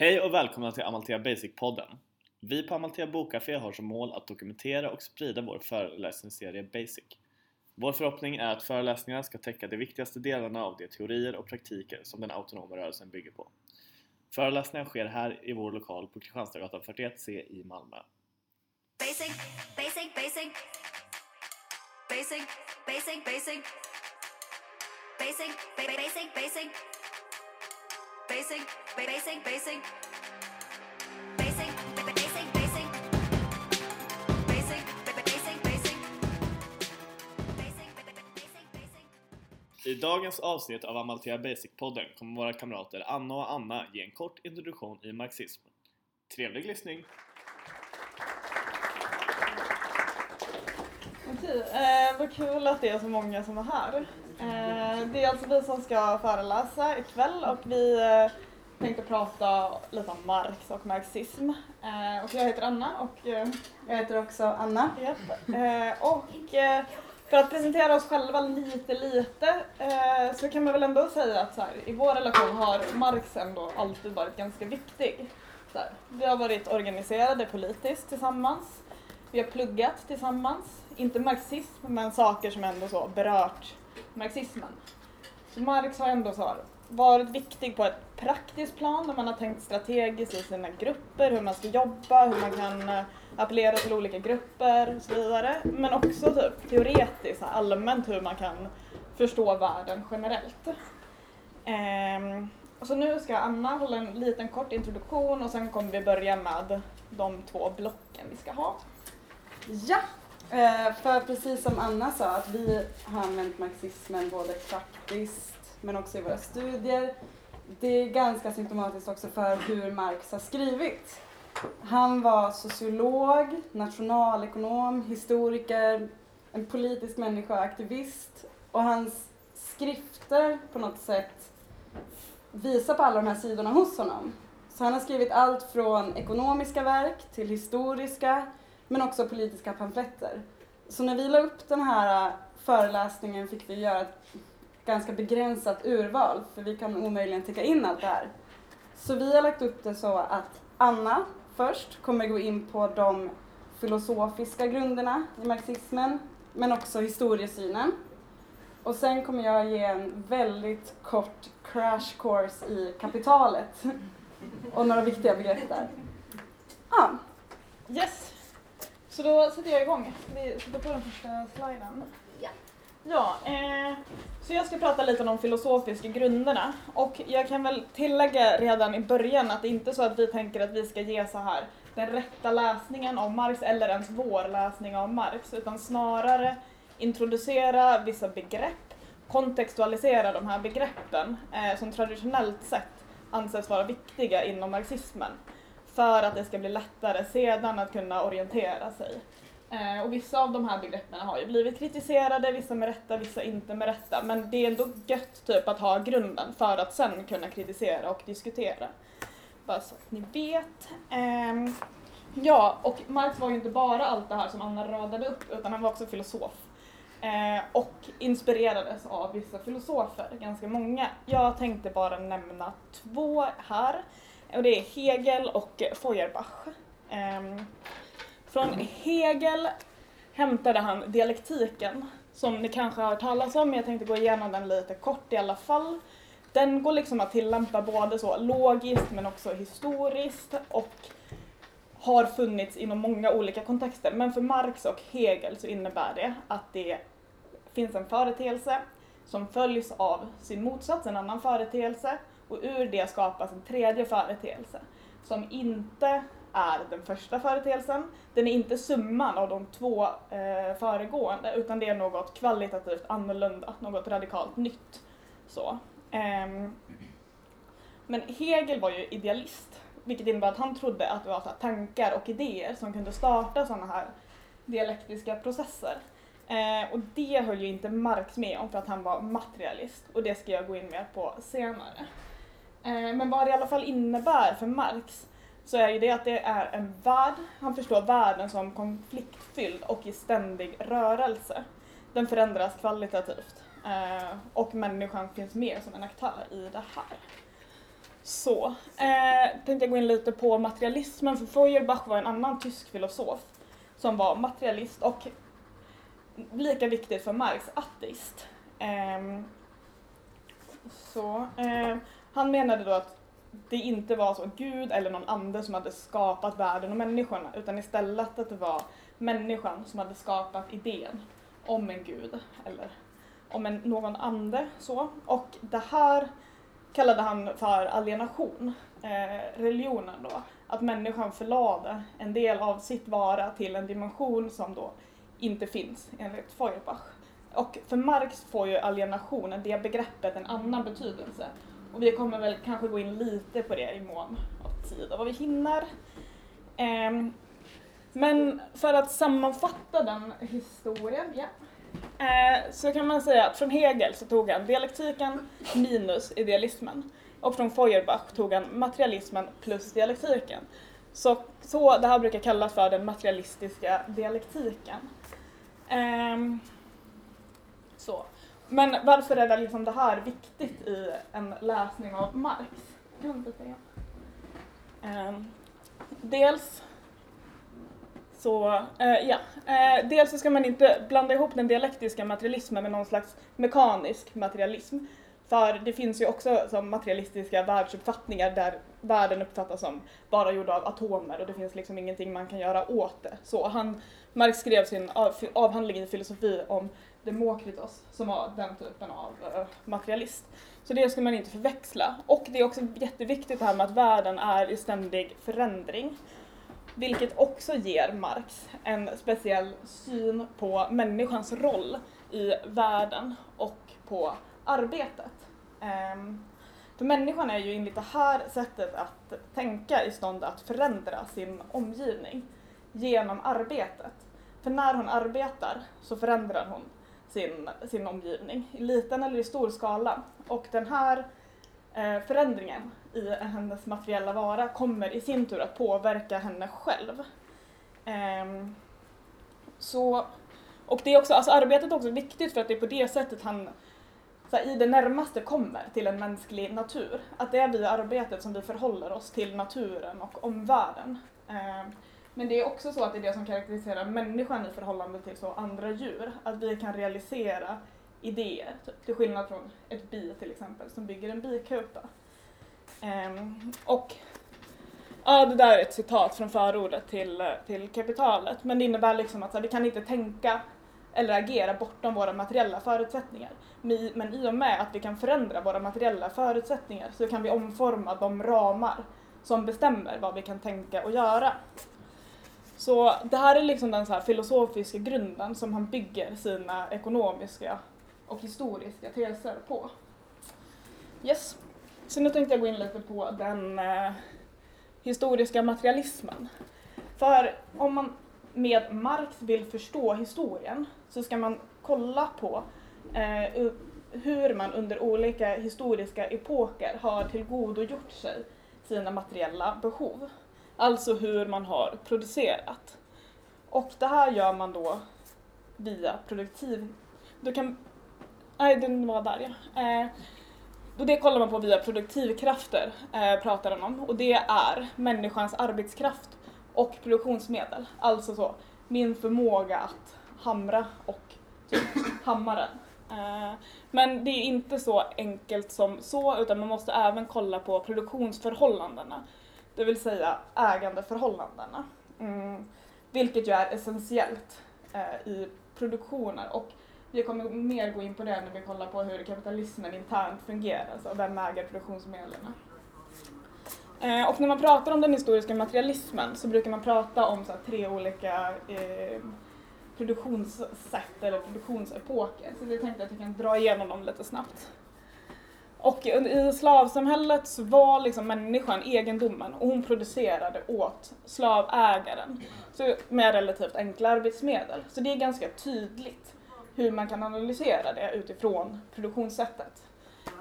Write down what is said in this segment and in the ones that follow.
Hej och välkomna till Amalthea Basic-podden. Vi på Amalthea Bokcafé har som mål att dokumentera och sprida vår föreläsningsserie Basic. Vår förhoppning är att föreläsningarna ska täcka de viktigaste delarna av de teorier och praktiker som den autonoma rörelsen bygger på. Föreläsningarna sker här i vår lokal på Kristianstadsgatan 41C i Malmö. Basic, basic, basic. Basic, basic, basic. Basic, basic, basic. Basic, basic, basic. Basic, basic, basic. Basic, basic, basic. I dagens avsnitt av Amalthea Basic-podden kommer våra kamrater Anna och Anna ge en kort introduktion i marxism. Trevlig lyssning! Okej, eh, vad kul att det är så många som är här. Eh, det är alltså vi som ska föreläsa ikväll och vi eh, tänkte prata lite om Marx och marxism. Eh, och jag heter Anna och, Jag heter också Anna. och för att presentera oss själva lite lite så kan man väl ändå säga att så här, i vår relation har Marx ändå alltid varit ganska viktig. Så här, vi har varit organiserade politiskt tillsammans. Vi har pluggat tillsammans, inte marxism men saker som ändå så berört marxismen. Så Marx har ändå så här varit viktig på ett praktiskt plan där man har tänkt strategiskt i sina grupper, hur man ska jobba, hur man kan eh, appellera till olika grupper och så vidare. Men också typ teoretiskt, allmänt hur man kan förstå världen generellt. Ehm, så nu ska Anna hålla en liten kort introduktion och sen kommer vi börja med de två blocken vi ska ha. Ja, eh, för precis som Anna sa att vi har använt marxismen både praktiskt men också i våra studier. Det är ganska symptomatiskt också för hur Marx har skrivit. Han var sociolog, nationalekonom, historiker, en politisk människa och aktivist och hans skrifter på något sätt visar på alla de här sidorna hos honom. Så han har skrivit allt från ekonomiska verk till historiska men också politiska pamfletter. Så när vi la upp den här äh, föreläsningen fick vi göra ett ganska begränsat urval för vi kan omöjligen täcka in allt det här. Så vi har lagt upp det så att Anna först kommer gå in på de filosofiska grunderna i marxismen men också historiesynen. Och sen kommer jag ge en väldigt kort crash course i kapitalet och några viktiga begrepp där. Ah. Yes! Så då sätter jag igång. Vi sätter på den första sliden. Ja. Ja, eh, så jag ska prata lite om de filosofiska grunderna. Och jag kan väl tillägga redan i början att det inte är så att vi tänker att vi ska ge så här den rätta läsningen av Marx eller ens vår läsning av Marx, utan snarare introducera vissa begrepp, kontextualisera de här begreppen eh, som traditionellt sett anses vara viktiga inom marxismen för att det ska bli lättare sedan att kunna orientera sig. Eh, och vissa av de här begreppen har ju blivit kritiserade, vissa med rätta, vissa inte med rätta. Men det är ändå gött typ att ha grunden för att sen kunna kritisera och diskutera. Bara så att ni vet. Eh, ja, och Marx var ju inte bara allt det här som Anna radade upp, utan han var också filosof. Eh, och inspirerades av vissa filosofer, ganska många. Jag tänkte bara nämna två här. Och det är Hegel och Feuerbach. Ehm, från Hegel hämtade han dialektiken, som ni kanske har hört talas om, men jag tänkte gå igenom den lite kort i alla fall. Den går liksom att tillämpa både så logiskt men också historiskt och har funnits inom många olika kontexter. Men för Marx och Hegel så innebär det att det finns en företeelse som följs av sin motsats, en annan företeelse, och ur det skapas en tredje företeelse som inte är den första företeelsen. Den är inte summan av de två eh, föregående utan det är något kvalitativt annorlunda, något radikalt nytt. Så. Ehm, men Hegel var ju idealist, vilket innebar att han trodde att det var så tankar och idéer som kunde starta sådana här dialektiska processer. Eh, och det höll ju inte Marx med om för att han var materialist och det ska jag gå in mer på senare. Eh, men vad det i alla fall innebär för Marx så är ju det att det är en värld, han förstår världen som konfliktfylld och i ständig rörelse. Den förändras kvalitativt eh, och människan finns med som en aktör i det här. Så, eh, tänkte jag gå in lite på materialismen, för Feuerbach var en annan tysk filosof som var materialist och lika viktigt för Marx, ateist. Eh, så, eh, han menade då att det inte var så Gud eller någon ande som hade skapat världen och människorna utan istället att det var människan som hade skapat idén om en gud eller om en, någon ande. Så. Och det här kallade han för alienation, eh, religionen då. Att människan förlade en del av sitt vara till en dimension som då inte finns enligt Feuerbach. Och för Marx får ju alienation, det begreppet, en annan betydelse. Och vi kommer väl kanske gå in lite på det i mån av tid och vad vi hinner. Um, men för att sammanfatta den historien, ja. uh, så kan man säga att från Hegel så tog han dialektiken minus idealismen. Och från Feuerbach tog han materialismen plus dialektiken. Så, så det här brukar kallas för den materialistiska dialektiken. Um, så. Men varför är det, liksom det här viktigt i en läsning av Marx? Kan du säga. Um, dels så, eh, ja. Eh, dels så ska man inte blanda ihop den dialektiska materialismen med någon slags mekanisk materialism. För det finns ju också som materialistiska världsuppfattningar där världen uppfattas som bara gjord av atomer och det finns liksom ingenting man kan göra åt det. Så han, Marx skrev sin av, avhandling i filosofi om Demokritos som var den typen av eh, materialist. Så det ska man inte förväxla. Och det är också jätteviktigt det här med att världen är i ständig förändring. Vilket också ger Marx en speciell syn på människans roll i världen och på arbetet. Ehm, för människan är ju enligt det här sättet att tänka i stånd att förändra sin omgivning genom arbetet. För när hon arbetar så förändrar hon sin, sin omgivning i liten eller i stor skala. Och den här eh, förändringen i hennes materiella vara kommer i sin tur att påverka henne själv. Eh, så, och det är också, alltså arbetet är också viktigt för att det är på det sättet han så här, i det närmaste kommer till en mänsklig natur. Att det är via arbetet som vi förhåller oss till naturen och omvärlden. Eh, men det är också så att det är det som karaktäriserar människan i förhållande till så andra djur. Att vi kan realisera idéer, typ, till skillnad från ett bi till exempel som bygger en bikupa. Um, ehm, och ja, det där är ett citat från förordet till, till kapitalet, men det innebär liksom att så, vi kan inte tänka eller agera bortom våra materiella förutsättningar. Men i och med att vi kan förändra våra materiella förutsättningar så kan vi omforma de ramar som bestämmer vad vi kan tänka och göra. Så det här är liksom den så här filosofiska grunden som han bygger sina ekonomiska och historiska teser på. Yes. Så nu tänkte jag gå in lite på den eh, historiska materialismen. För om man med Marx vill förstå historien så ska man kolla på eh, hur man under olika historiska epoker har tillgodogjort sig sina materiella behov. Alltså hur man har producerat. Och det här gör man då via produktiv... Du kan... Nej, den var där ja. Eh, och det kollar man på via produktivkrafter, eh, pratar den om. Och det är människans arbetskraft och produktionsmedel. Alltså så, min förmåga att hamra och typ hammaren. Eh, men det är inte så enkelt som så, utan man måste även kolla på produktionsförhållandena det vill säga ägandeförhållandena. Mm, vilket ju är essentiellt eh, i produktioner och vi kommer mer gå in på det när vi kollar på hur kapitalismen internt fungerar, alltså vem äger produktionsmedlen. Eh, och när man pratar om den historiska materialismen så brukar man prata om så här, tre olika eh, produktionssätt eller produktionsepoker. Så jag tänkte att jag kan dra igenom dem lite snabbt. Och i slavsamhället så var liksom människan egendomen och hon producerade åt slavägaren så med relativt enkla arbetsmedel. Så det är ganska tydligt hur man kan analysera det utifrån produktionssättet.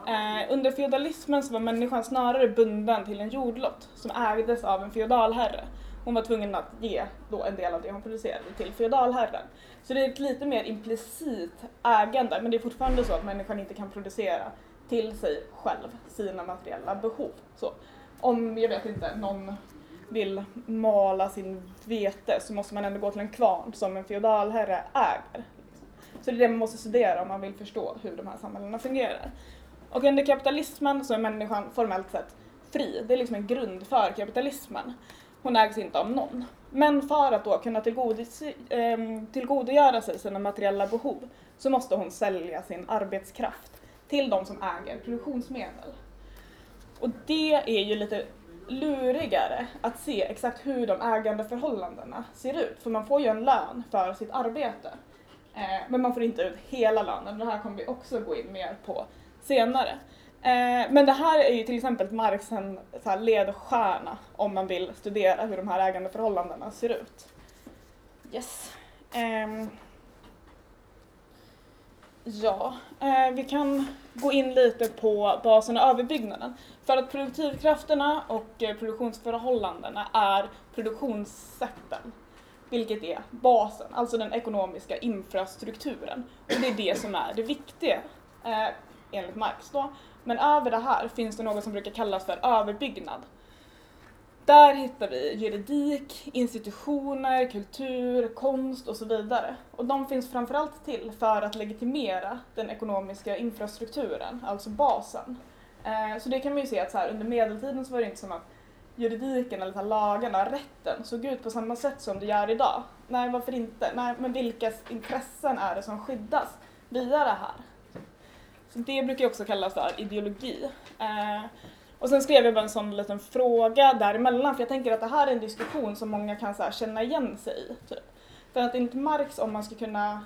Eh, under feodalismen så var människan snarare bunden till en jordlott som ägdes av en feodalherre. Hon var tvungen att ge då en del av det hon producerade till feodalherren. Så det är ett lite mer implicit ägande men det är fortfarande så att människan inte kan producera till sig själv sina materiella behov. Så, om, jag vet inte, någon vill mala sin vete så måste man ändå gå till en kvarn som en feodalherre äger. Så det är det man måste studera om man vill förstå hur de här samhällena fungerar. Och under kapitalismen så är människan formellt sett fri. Det är liksom en grund för kapitalismen. Hon ägs inte av någon. Men för att då kunna ehm, tillgodogöra sig sina materiella behov så måste hon sälja sin arbetskraft till de som äger produktionsmedel. Och det är ju lite lurigare att se exakt hur de ägandeförhållandena ser ut. För man får ju en lön för sitt arbete. Eh, men man får inte ut hela lönen. Det här kommer vi också gå in mer på senare. Eh, men det här är ju till exempel Marx en så här ledstjärna om man vill studera hur de här ägandeförhållandena ser ut. Yes. Ehm. Ja, eh, vi kan gå in lite på basen och överbyggnaden. För att produktivkrafterna och eh, produktionsförhållandena är produktionssätten, vilket är basen, alltså den ekonomiska infrastrukturen. Och det är det som är det viktiga, eh, enligt Marx då. Men över det här finns det något som brukar kallas för överbyggnad. Där hittar vi juridik, institutioner, kultur, konst och så vidare. Och de finns framförallt till för att legitimera den ekonomiska infrastrukturen, alltså basen. Eh, så det kan man ju se att så här, under medeltiden så var det inte som att juridiken eller lagarna, rätten, såg ut på samma sätt som det gör idag. Nej, varför inte? Nej, men vilka intressen är det som skyddas via det här? Så det brukar också kallas för ideologi. Eh, och sen skrev jag bara en sån liten fråga däremellan för jag tänker att det här är en diskussion som många kan så här, känna igen sig i. Typ. För att enligt Marx, om man ska kunna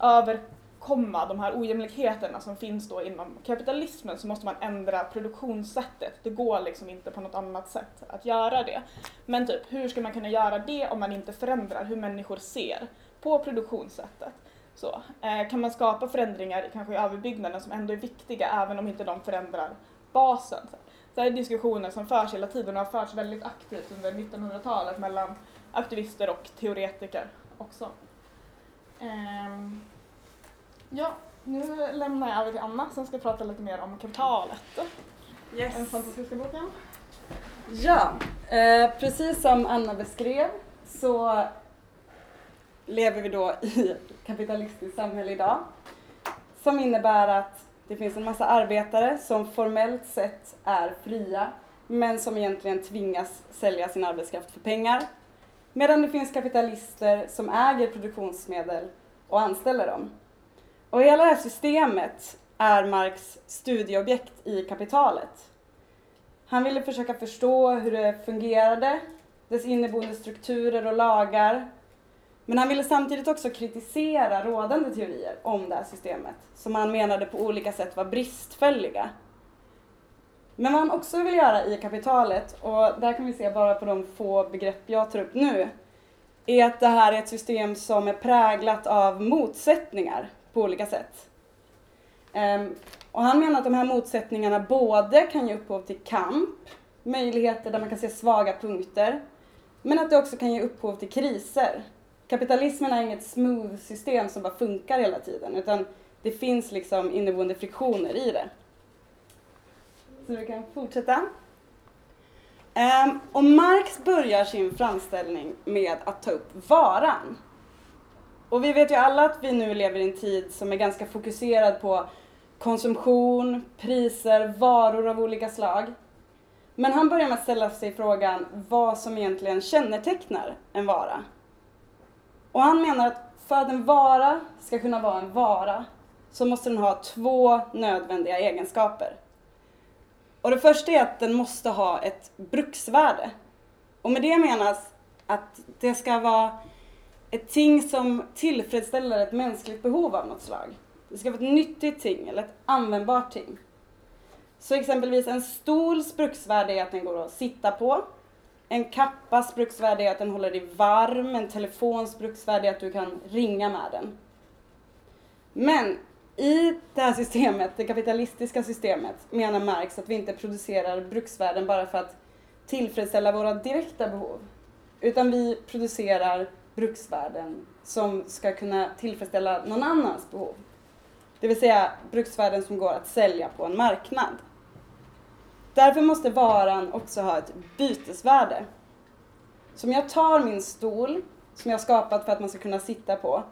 överkomma de här ojämlikheterna som finns då inom kapitalismen så måste man ändra produktionssättet. Det går liksom inte på något annat sätt att göra det. Men typ, hur ska man kunna göra det om man inte förändrar hur människor ser på produktionssättet? Så, eh, kan man skapa förändringar kanske i överbyggnaden som ändå är viktiga även om inte de förändrar basen? Så, här är diskussioner som förs hela tiden och har förts väldigt aktivt under 1900-talet mellan aktivister och teoretiker också. Ehm, ja, nu lämnar jag över till Anna som ska prata lite mer om kapitalet. Yes. Den fantastiska boken. Ja, eh, precis som Anna beskrev så lever vi då i ett kapitalistiskt samhälle idag. Som innebär att det finns en massa arbetare som formellt sett är fria men som egentligen tvingas sälja sin arbetskraft för pengar. Medan det finns kapitalister som äger produktionsmedel och anställer dem. Och hela det här systemet är Marx studieobjekt i kapitalet. Han ville försöka förstå hur det fungerade, dess inneboende strukturer och lagar. Men han ville samtidigt också kritisera rådande teorier om det här systemet, som han menade på olika sätt var bristfälliga. Men vad han också vill göra i kapitalet, och där kan vi se bara på de få begrepp jag tar upp nu, är att det här är ett system som är präglat av motsättningar på olika sätt. Ehm, och han menar att de här motsättningarna både kan ge upphov till kamp, möjligheter där man kan se svaga punkter, men att det också kan ge upphov till kriser. Kapitalismen är inget smooth system som bara funkar hela tiden, utan det finns liksom inneboende friktioner i det. Så vi kan fortsätta. Um, och Marx börjar sin framställning med att ta upp varan. Och vi vet ju alla att vi nu lever i en tid som är ganska fokuserad på konsumtion, priser, varor av olika slag. Men han börjar med att ställa sig frågan vad som egentligen kännetecknar en vara. Och han menar att för att en vara ska kunna vara en vara så måste den ha två nödvändiga egenskaper. Och det första är att den måste ha ett bruksvärde. Och med det menas att det ska vara ett ting som tillfredsställer ett mänskligt behov av något slag. Det ska vara ett nyttigt ting eller ett användbart ting. Så exempelvis en stols bruksvärde är att den går att sitta på. En kappas bruksvärde är att den håller dig varm. En telefons bruksvärde är att du kan ringa med den. Men i det här systemet, det kapitalistiska systemet, menar Marx att vi inte producerar bruksvärden bara för att tillfredsställa våra direkta behov. Utan vi producerar bruksvärden som ska kunna tillfredsställa någon annans behov. Det vill säga bruksvärden som går att sälja på en marknad. Därför måste varan också ha ett bytesvärde. Så om jag tar min stol, som jag har skapat för att man ska kunna sitta på,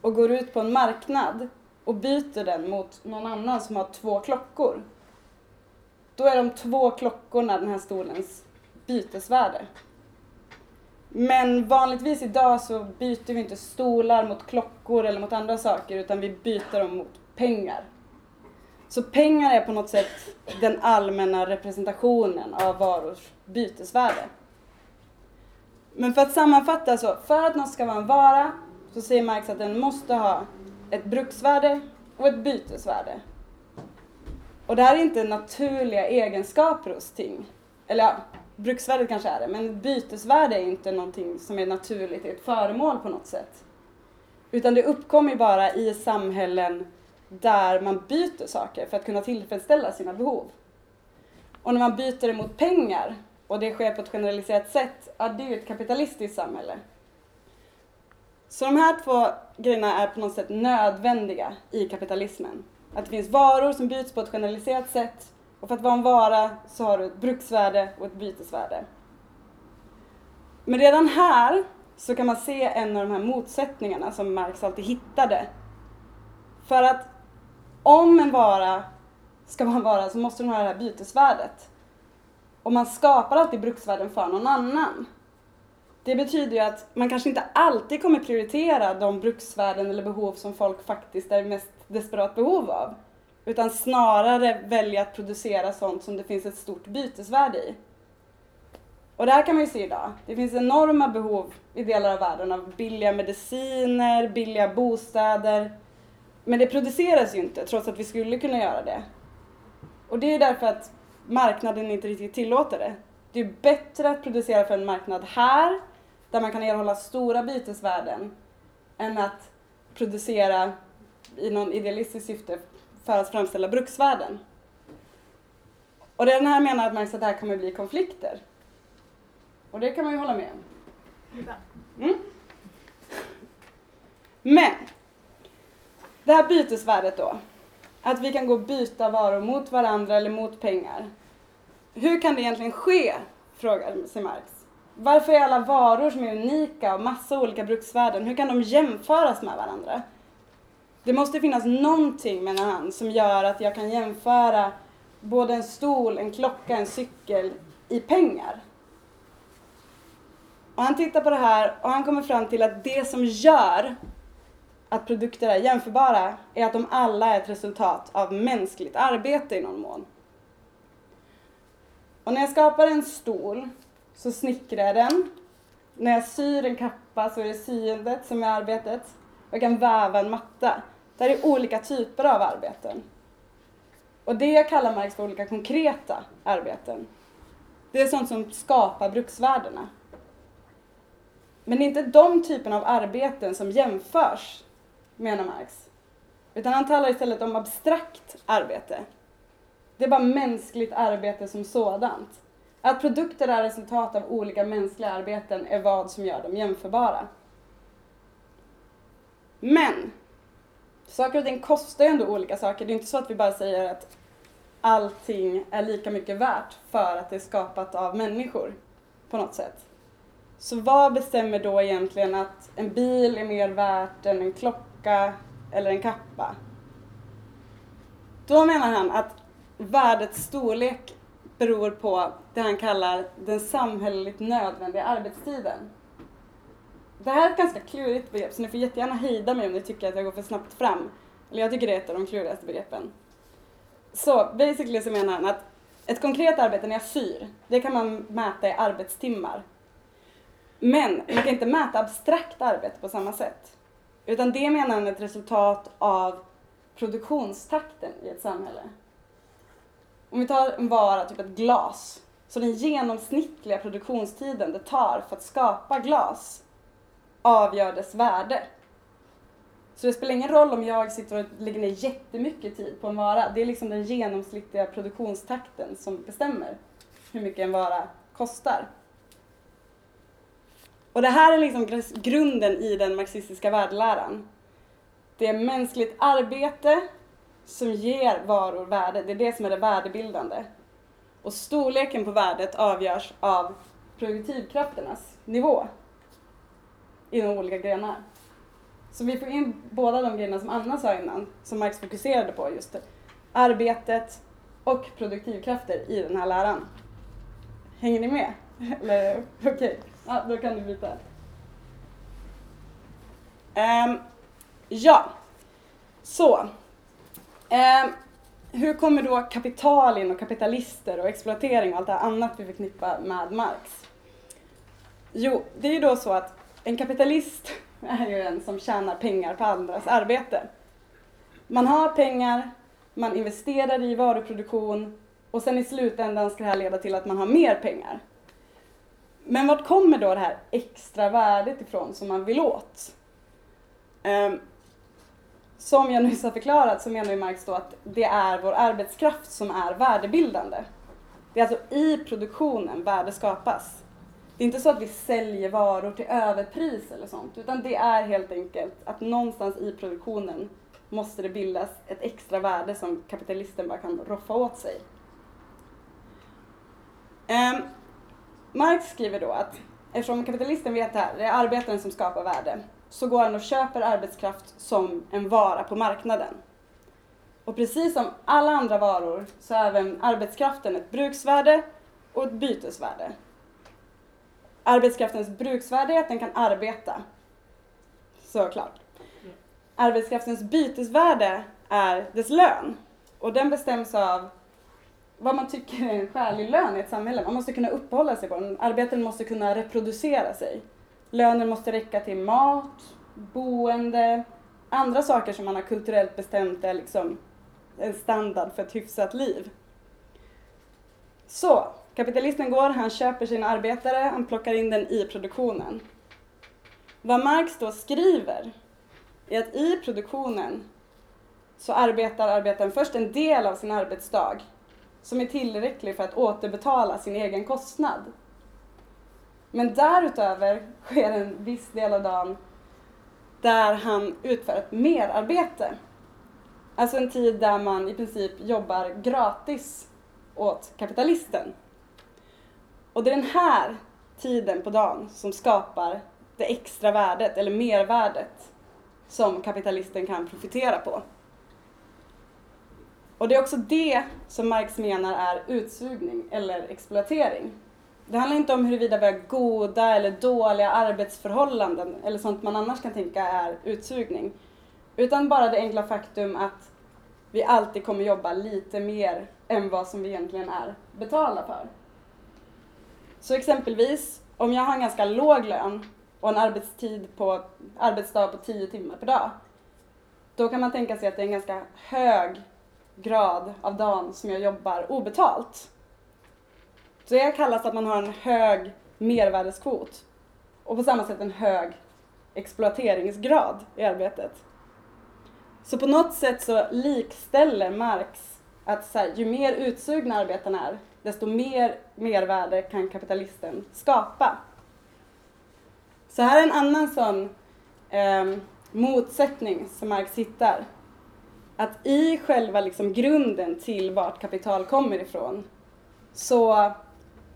och går ut på en marknad och byter den mot någon annan som har två klockor. Då är de två klockorna den här stolens bytesvärde. Men vanligtvis idag så byter vi inte stolar mot klockor eller mot andra saker utan vi byter dem mot pengar. Så pengar är på något sätt den allmänna representationen av varors bytesvärde. Men för att sammanfatta så, för att något ska vara en vara så säger Marx att den måste ha ett bruksvärde och ett bytesvärde. Och det här är inte naturliga egenskaper hos ting. Eller ja, bruksvärdet kanske är det, men bytesvärde är inte någonting som är naturligt i ett föremål på något sätt. Utan det uppkommer bara i samhällen där man byter saker för att kunna tillfredsställa sina behov. Och när man byter det mot pengar, och det sker på ett generaliserat sätt, ja det är ju ett kapitalistiskt samhälle. Så de här två grejerna är på något sätt nödvändiga i kapitalismen. Att det finns varor som byts på ett generaliserat sätt och för att vara en vara så har du ett bruksvärde och ett bytesvärde. Men redan här så kan man se en av de här motsättningarna som Marx alltid hittade. För att om en vara ska vara en vara så måste den ha det här bytesvärdet. Och man skapar alltid bruksvärden för någon annan. Det betyder ju att man kanske inte alltid kommer prioritera de bruksvärden eller behov som folk faktiskt är mest desperat behov av. Utan snarare välja att producera sånt som det finns ett stort bytesvärde i. Och det här kan man ju se idag. Det finns enorma behov i delar av världen av billiga mediciner, billiga bostäder. Men det produceras ju inte trots att vi skulle kunna göra det. Och det är därför att marknaden inte riktigt tillåter det. Det är bättre att producera för en marknad här, där man kan erhålla stora bytesvärden, än att producera i någon idealistisk syfte för att framställa bruksvärden. Och den här menar att Marx att det här kommer bli konflikter. Och det kan man ju hålla med om. Mm. Men, det här bytesvärdet då, att vi kan gå och byta varor mot varandra eller mot pengar. Hur kan det egentligen ske? frågar sig Marx. Varför är alla varor som är unika och massa olika bruksvärden, hur kan de jämföras med varandra? Det måste finnas någonting, menar han, som gör att jag kan jämföra både en stol, en klocka, en cykel i pengar. Och han tittar på det här och han kommer fram till att det som gör att produkter är jämförbara är att de alla är ett resultat av mänskligt arbete i någon mån. Och när jag skapar en stol så snickrar jag den. När jag syr en kappa så är det syendet som är arbetet. Jag kan väva en matta. Det här är olika typer av arbeten. Och det kallar Marx för olika konkreta arbeten. Det är sånt som skapar bruksvärdena. Men det är inte de typerna av arbeten som jämförs, menar Marx. Utan han talar istället om abstrakt arbete. Det är bara mänskligt arbete som sådant. Att produkter är resultat av olika mänskliga arbeten är vad som gör dem jämförbara. Men saker och ting kostar ju ändå olika saker. Det är inte så att vi bara säger att allting är lika mycket värt för att det är skapat av människor på något sätt. Så vad bestämmer då egentligen att en bil är mer värt än en klocka eller en kappa? Då menar han att värdets storlek beror på det han kallar den samhälleligt nödvändiga arbetstiden. Det här är ett ganska klurigt begrepp så ni får jättegärna hejda mig om ni tycker att jag går för snabbt fram. Eller jag tycker det är ett av de klurigaste begreppen. Så basically så menar han att ett konkret arbete när jag syr, det kan man mäta i arbetstimmar. Men man kan inte mäta abstrakt arbete på samma sätt. Utan det menar han är ett resultat av produktionstakten i ett samhälle. Om vi tar en vara, typ ett glas, så den genomsnittliga produktionstiden det tar för att skapa glas avgör dess värde. Så det spelar ingen roll om jag sitter och lägger ner jättemycket tid på en vara. Det är liksom den genomsnittliga produktionstakten som bestämmer hur mycket en vara kostar. Och det här är liksom grunden i den marxistiska värdeläran. Det är mänskligt arbete som ger varor värde. Det är det som är det värdebildande. Och storleken på värdet avgörs av produktivkrafternas nivå inom olika grenar. Så vi får in båda de grejerna som Anna sa innan, som Marx fokuserade på, just det. arbetet och produktivkrafter i den här läran. Hänger ni med? Eller okej, okay ja, då kan du byta. Um, ja, så. Um, hur kommer då kapital in och kapitalister och exploatering och allt det här annat vi förknippar med Marx? Jo, det är ju då så att en kapitalist är ju en som tjänar pengar på andras arbete. Man har pengar, man investerar i varuproduktion och sen i slutändan ska det här leda till att man har mer pengar. Men vart kommer då det här extra värdet ifrån som man vill åt? Um, som jag nyss har förklarat så menar ju Marx då att det är vår arbetskraft som är värdebildande. Det är alltså i produktionen värde skapas. Det är inte så att vi säljer varor till överpris eller sånt, utan det är helt enkelt att någonstans i produktionen måste det bildas ett extra värde som kapitalisten bara kan roffa åt sig. Um, Marx skriver då att eftersom kapitalisten vet det här, det är arbetaren som skapar värde, så går han och köper arbetskraft som en vara på marknaden. Och precis som alla andra varor så är även arbetskraften ett bruksvärde och ett bytesvärde. Arbetskraftens bruksvärde är att den kan arbeta. Såklart. Arbetskraftens bytesvärde är dess lön. Och den bestäms av vad man tycker är en skälig lön i ett samhälle. Man måste kunna uppehålla sig på den. arbeten måste kunna reproducera sig. Lönen måste räcka till mat, boende, andra saker som man har kulturellt bestämt är liksom en standard för ett hyfsat liv. Så, kapitalisten går, han köper sina arbetare, han plockar in den i produktionen. Vad Marx då skriver är att i produktionen så arbetar arbetaren först en del av sin arbetsdag som är tillräcklig för att återbetala sin egen kostnad. Men därutöver sker en viss del av dagen där han utför ett merarbete. Alltså en tid där man i princip jobbar gratis åt kapitalisten. Och det är den här tiden på dagen som skapar det extra värdet, eller mervärdet, som kapitalisten kan profitera på. Och det är också det som Marx menar är utsugning eller exploatering. Det handlar inte om huruvida vi har goda eller dåliga arbetsförhållanden eller sånt man annars kan tänka är utsugning. Utan bara det enkla faktum att vi alltid kommer jobba lite mer än vad som vi egentligen är betalda för. Så exempelvis, om jag har en ganska låg lön och en arbetstid på, arbetsdag på 10 timmar per dag, då kan man tänka sig att det är en ganska hög grad av dagen som jag jobbar obetalt. Så det kallas att man har en hög mervärdeskvot och på samma sätt en hög exploateringsgrad i arbetet. Så på något sätt så likställer Marx att så här, ju mer utsugna arbetarna är, desto mer mervärde kan kapitalisten skapa. Så här är en annan sån eh, motsättning som Marx hittar. Att i själva liksom grunden till vart kapital kommer ifrån så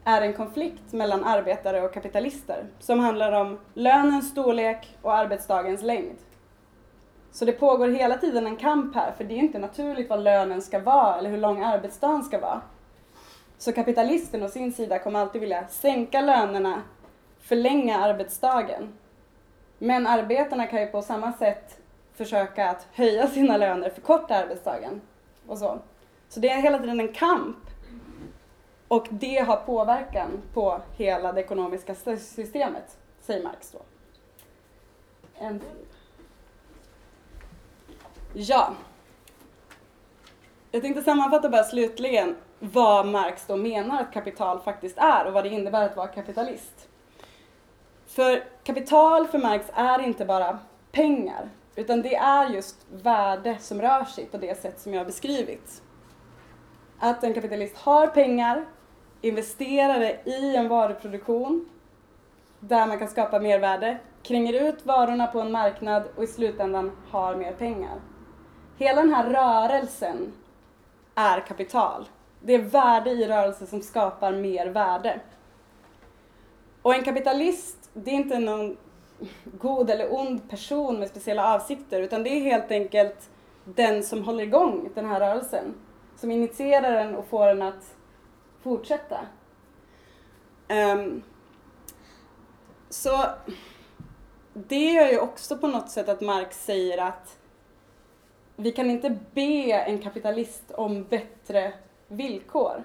är en konflikt mellan arbetare och kapitalister som handlar om lönens storlek och arbetsdagens längd. Så det pågår hela tiden en kamp här, för det är inte naturligt vad lönen ska vara eller hur lång arbetsdagen ska vara. Så kapitalisten å sin sida kommer alltid vilja sänka lönerna, förlänga arbetsdagen. Men arbetarna kan ju på samma sätt försöka att höja sina löner, förkorta arbetsdagen och så. Så det är hela tiden en kamp och det har påverkan på hela det ekonomiska systemet, säger Marx då. En Ja. Jag tänkte sammanfatta bara slutligen vad Marx då menar att kapital faktiskt är och vad det innebär att vara kapitalist. För kapital för Marx är inte bara pengar, utan det är just värde som rör sig på det sätt som jag har beskrivit. Att en kapitalist har pengar investerar det i en varuproduktion där man kan skapa mervärde, kränger ut varorna på en marknad och i slutändan har mer pengar. Hela den här rörelsen är kapital. Det är värde i rörelsen som skapar mer värde. Och en kapitalist, det är inte någon god eller ond person med speciella avsikter utan det är helt enkelt den som håller igång den här rörelsen. Som initierar den och får den att fortsätta. Um, så det gör ju också på något sätt att Marx säger att vi kan inte be en kapitalist om bättre villkor.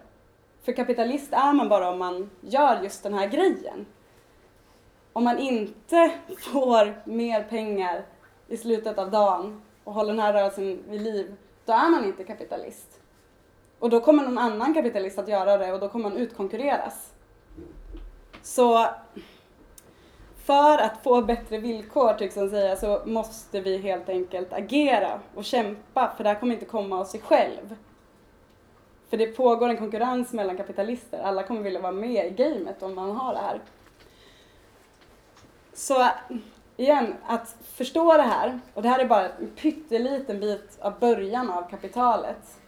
För kapitalist är man bara om man gör just den här grejen. Om man inte får mer pengar i slutet av dagen och håller den här rörelsen vid liv, då är man inte kapitalist. Och då kommer någon annan kapitalist att göra det och då kommer man utkonkurreras. Så för att få bättre villkor tycks han säga så måste vi helt enkelt agera och kämpa för det här kommer inte komma av sig själv. För det pågår en konkurrens mellan kapitalister, alla kommer vilja vara med i gamet om man har det här. Så igen, att förstå det här, och det här är bara en pytteliten bit av början av kapitalet.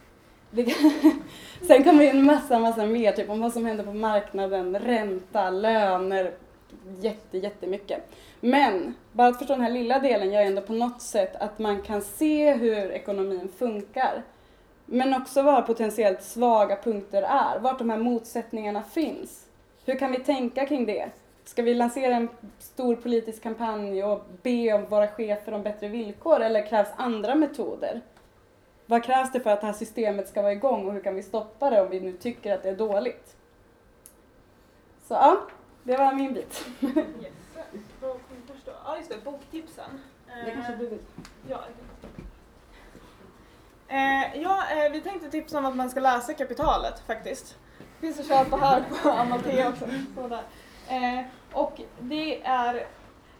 Det, sen kommer ju en massa, massa mer, typ om vad som händer på marknaden, ränta, löner, jätte, jättemycket. Men bara att förstå den här lilla delen gör ändå på något sätt att man kan se hur ekonomin funkar. Men också var potentiellt svaga punkter är, vart de här motsättningarna finns. Hur kan vi tänka kring det? Ska vi lansera en stor politisk kampanj och be om våra chefer om bättre villkor eller krävs andra metoder? Vad krävs det för att det här systemet ska vara igång och hur kan vi stoppa det om vi nu tycker att det är dåligt? Så ja, det var min bit. Yes. Förstå. Ja just det, boktipsen. Det kanske du vill? Ja, eh, ja eh, vi tänkte tipsa om att man ska läsa Kapitalet faktiskt. Det finns att köpa här på Amalthea också. Sådär. Eh, och det är,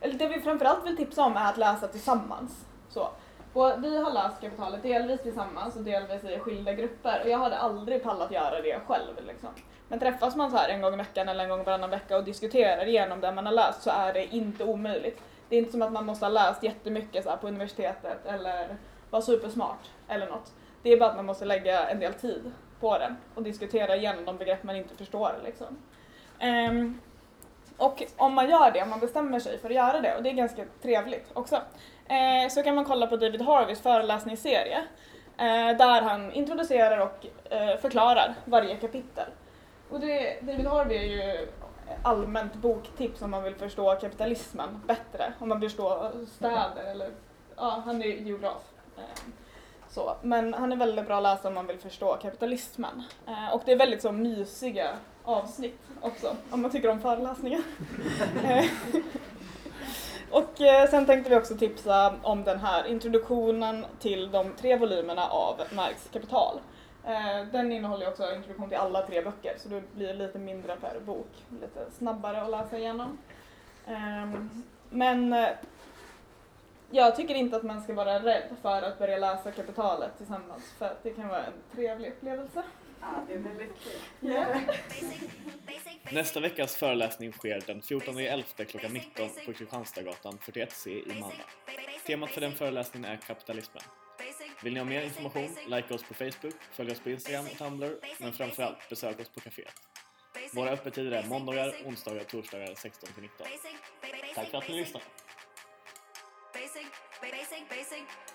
eller det vi framförallt vill tipsa om är att läsa tillsammans. Så. Och vi har läst Kapitalet delvis tillsammans och delvis i skilda grupper och jag hade aldrig pallat göra det själv. Liksom. Men träffas man så här en gång i veckan eller en gång varannan vecka och diskuterar igenom det man har läst så är det inte omöjligt. Det är inte som att man måste ha läst jättemycket så här på universitetet eller vara supersmart eller något. Det är bara att man måste lägga en del tid på det och diskutera igenom de begrepp man inte förstår. Liksom. Um, och om man gör det, om man bestämmer sig för att göra det, och det är ganska trevligt också, eh, så kan man kolla på David Harveys föreläsningsserie eh, där han introducerar och eh, förklarar varje kapitel. Och det, David Harvey är ju allmänt boktips om man vill förstå kapitalismen bättre, om man vill förstå städer eller, ja, han är geograf. Eh, så. Men han är väldigt bra att läsa om man vill förstå kapitalismen. Eh, och det är väldigt så mysiga avsnitt också, om man tycker om föreläsningar. Eh, och eh, sen tänkte vi också tipsa om den här introduktionen till de tre volymerna av Marx kapital. Eh, den innehåller också introduktion till alla tre böcker så det blir lite mindre per bok, lite snabbare att läsa igenom. Ehm, men jag tycker inte att man ska vara rädd för att börja läsa Kapitalet tillsammans för att det kan vara en trevlig upplevelse. Nästa veckas föreläsning sker den 14.11 klockan 19 på Kristianstadsgatan 41C i Malmö. Temat för den föreläsningen är kapitalismen. Vill ni ha mer information, likea oss på Facebook, följ oss på Instagram och Tumblr, men framförallt besök oss på kaféet. Våra öppettider är måndagar, onsdagar och torsdagar 16-19. Tack för att ni lyssnade! Basic, basic, basic.